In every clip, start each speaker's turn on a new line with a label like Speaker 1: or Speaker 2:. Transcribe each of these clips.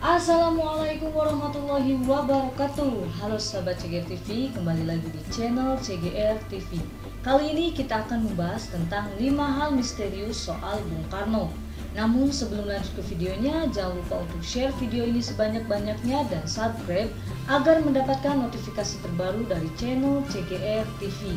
Speaker 1: Assalamualaikum warahmatullahi wabarakatuh. Halo sahabat CGR TV, kembali lagi di channel CGR TV Kali ini kita akan membahas tentang 5 hal misterius soal Bung Karno. Namun sebelum lanjut ke videonya, jangan lupa untuk share video ini sebanyak-banyaknya dan subscribe Agar mendapatkan notifikasi terbaru dari channel CGR TV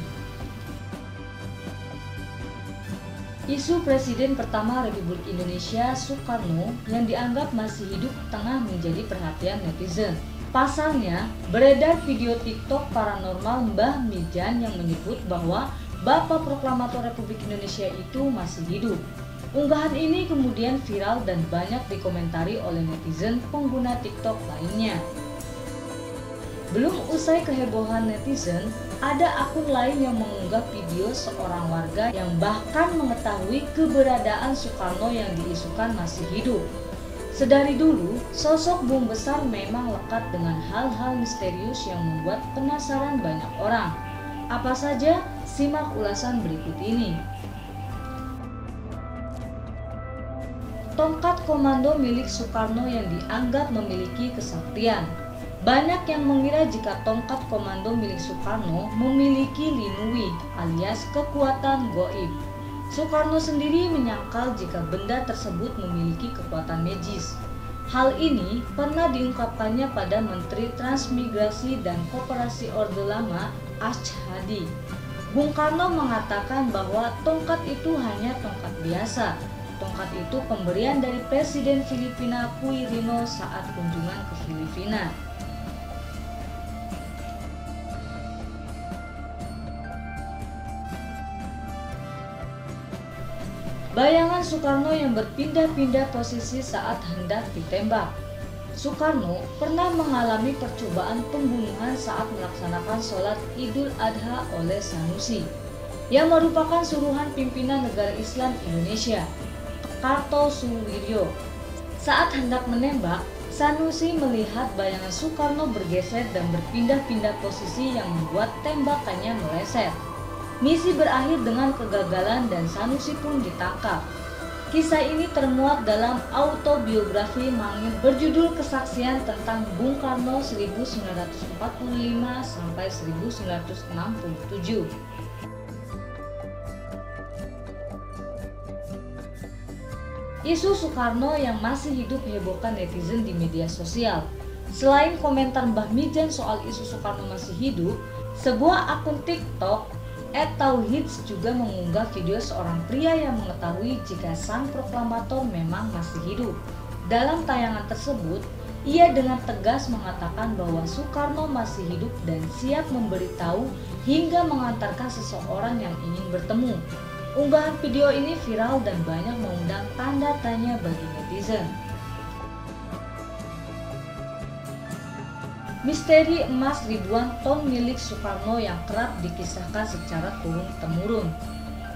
Speaker 1: Isu Presiden pertama Republik Indonesia Soekarno yang dianggap masih hidup tengah menjadi perhatian netizen. Pasalnya, beredar video TikTok paranormal Mbah Mijan yang menyebut bahwa Bapak Proklamator Republik Indonesia itu masih hidup. Unggahan ini kemudian viral dan banyak dikomentari oleh netizen pengguna TikTok lainnya. Belum usai kehebohan netizen, ada akun lain yang mengunggah video seorang warga yang bahkan mengetahui keberadaan Soekarno yang diisukan masih hidup. Sedari dulu, sosok Bung Besar memang lekat dengan hal-hal misterius yang membuat penasaran banyak orang. Apa saja? Simak ulasan berikut ini. Tongkat komando milik Soekarno yang dianggap memiliki kesaktian banyak yang mengira jika tongkat komando milik Soekarno memiliki linui alias kekuatan goib. Soekarno sendiri menyangkal jika benda tersebut memiliki kekuatan magis. Hal ini pernah diungkapkannya pada Menteri Transmigrasi dan Koperasi Orde Lama Asch Hadi. Bung Karno mengatakan bahwa tongkat itu hanya tongkat biasa. Tongkat itu pemberian dari Presiden Filipina Quirino saat kunjungan ke Filipina. Bayangan Soekarno yang berpindah-pindah posisi saat hendak ditembak. Soekarno pernah mengalami percobaan pembunuhan saat melaksanakan sholat Idul Adha oleh Sanusi, yang merupakan suruhan pimpinan negara Islam Indonesia, Kartosuwiryo. Saat hendak menembak, Sanusi melihat bayangan Soekarno bergeser dan berpindah-pindah posisi yang membuat tembakannya meleset. Misi berakhir dengan kegagalan dan Sanusi pun ditangkap. Kisah ini termuat dalam autobiografi Mangin berjudul Kesaksian tentang Bung Karno 1945 sampai 1967. Isu Soekarno yang masih hidup hebohkan netizen di media sosial. Selain komentar Mbah Mijan soal isu Soekarno masih hidup, sebuah akun TikTok Ed Tauhids juga mengunggah video seorang pria yang mengetahui jika sang proklamator memang masih hidup. Dalam tayangan tersebut, ia dengan tegas mengatakan bahwa Soekarno masih hidup dan siap memberitahu hingga mengantarkan seseorang yang ingin bertemu. Unggahan video ini viral dan banyak mengundang tanda tanya bagi netizen. Misteri emas ribuan ton milik Soekarno yang kerap dikisahkan secara turun-temurun.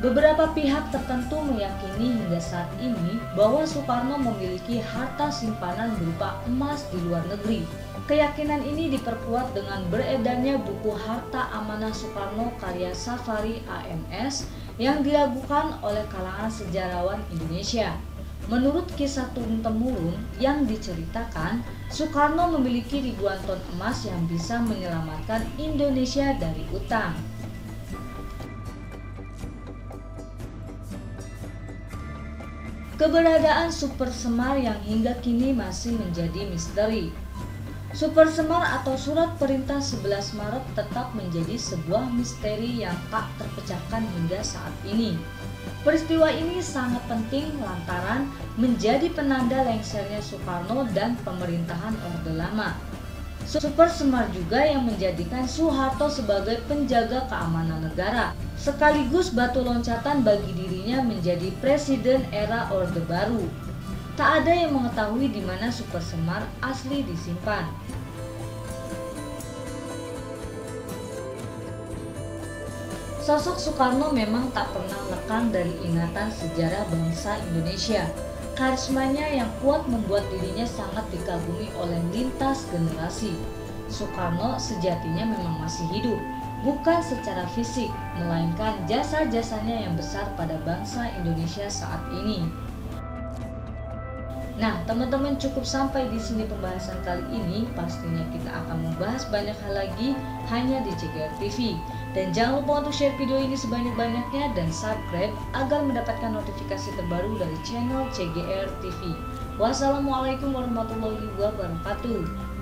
Speaker 1: Beberapa pihak tertentu meyakini hingga saat ini bahwa Soekarno memiliki harta simpanan berupa emas di luar negeri. Keyakinan ini diperkuat dengan beredarnya buku Harta Amanah Soekarno karya Safari AMS yang dilakukan oleh kalangan sejarawan Indonesia. Menurut kisah turun-temurun yang diceritakan, Soekarno memiliki ribuan ton emas yang bisa menyelamatkan Indonesia dari utang. Keberadaan Super Semar yang hingga kini masih menjadi misteri. Super Semar atau Surat Perintah 11 Maret tetap menjadi sebuah misteri yang tak terpecahkan hingga saat ini. Peristiwa ini sangat penting lantaran menjadi penanda lengsernya Soekarno dan pemerintahan Orde Lama. Super Semar juga yang menjadikan Soeharto sebagai penjaga keamanan negara, sekaligus batu loncatan bagi dirinya menjadi presiden era Orde Baru. Tak ada yang mengetahui di mana Super Semar asli disimpan. Sosok Soekarno memang tak pernah lekang dari ingatan sejarah bangsa Indonesia. Karismanya yang kuat membuat dirinya sangat dikagumi oleh lintas generasi. Soekarno sejatinya memang masih hidup, bukan secara fisik, melainkan jasa-jasanya yang besar pada bangsa Indonesia saat ini. Nah, teman-teman cukup sampai di sini pembahasan kali ini. Pastinya kita akan membahas banyak hal lagi hanya di CGR TV. Dan jangan lupa untuk share video ini sebanyak-banyaknya dan subscribe agar mendapatkan notifikasi terbaru dari channel CGR TV. Wassalamualaikum warahmatullahi wabarakatuh.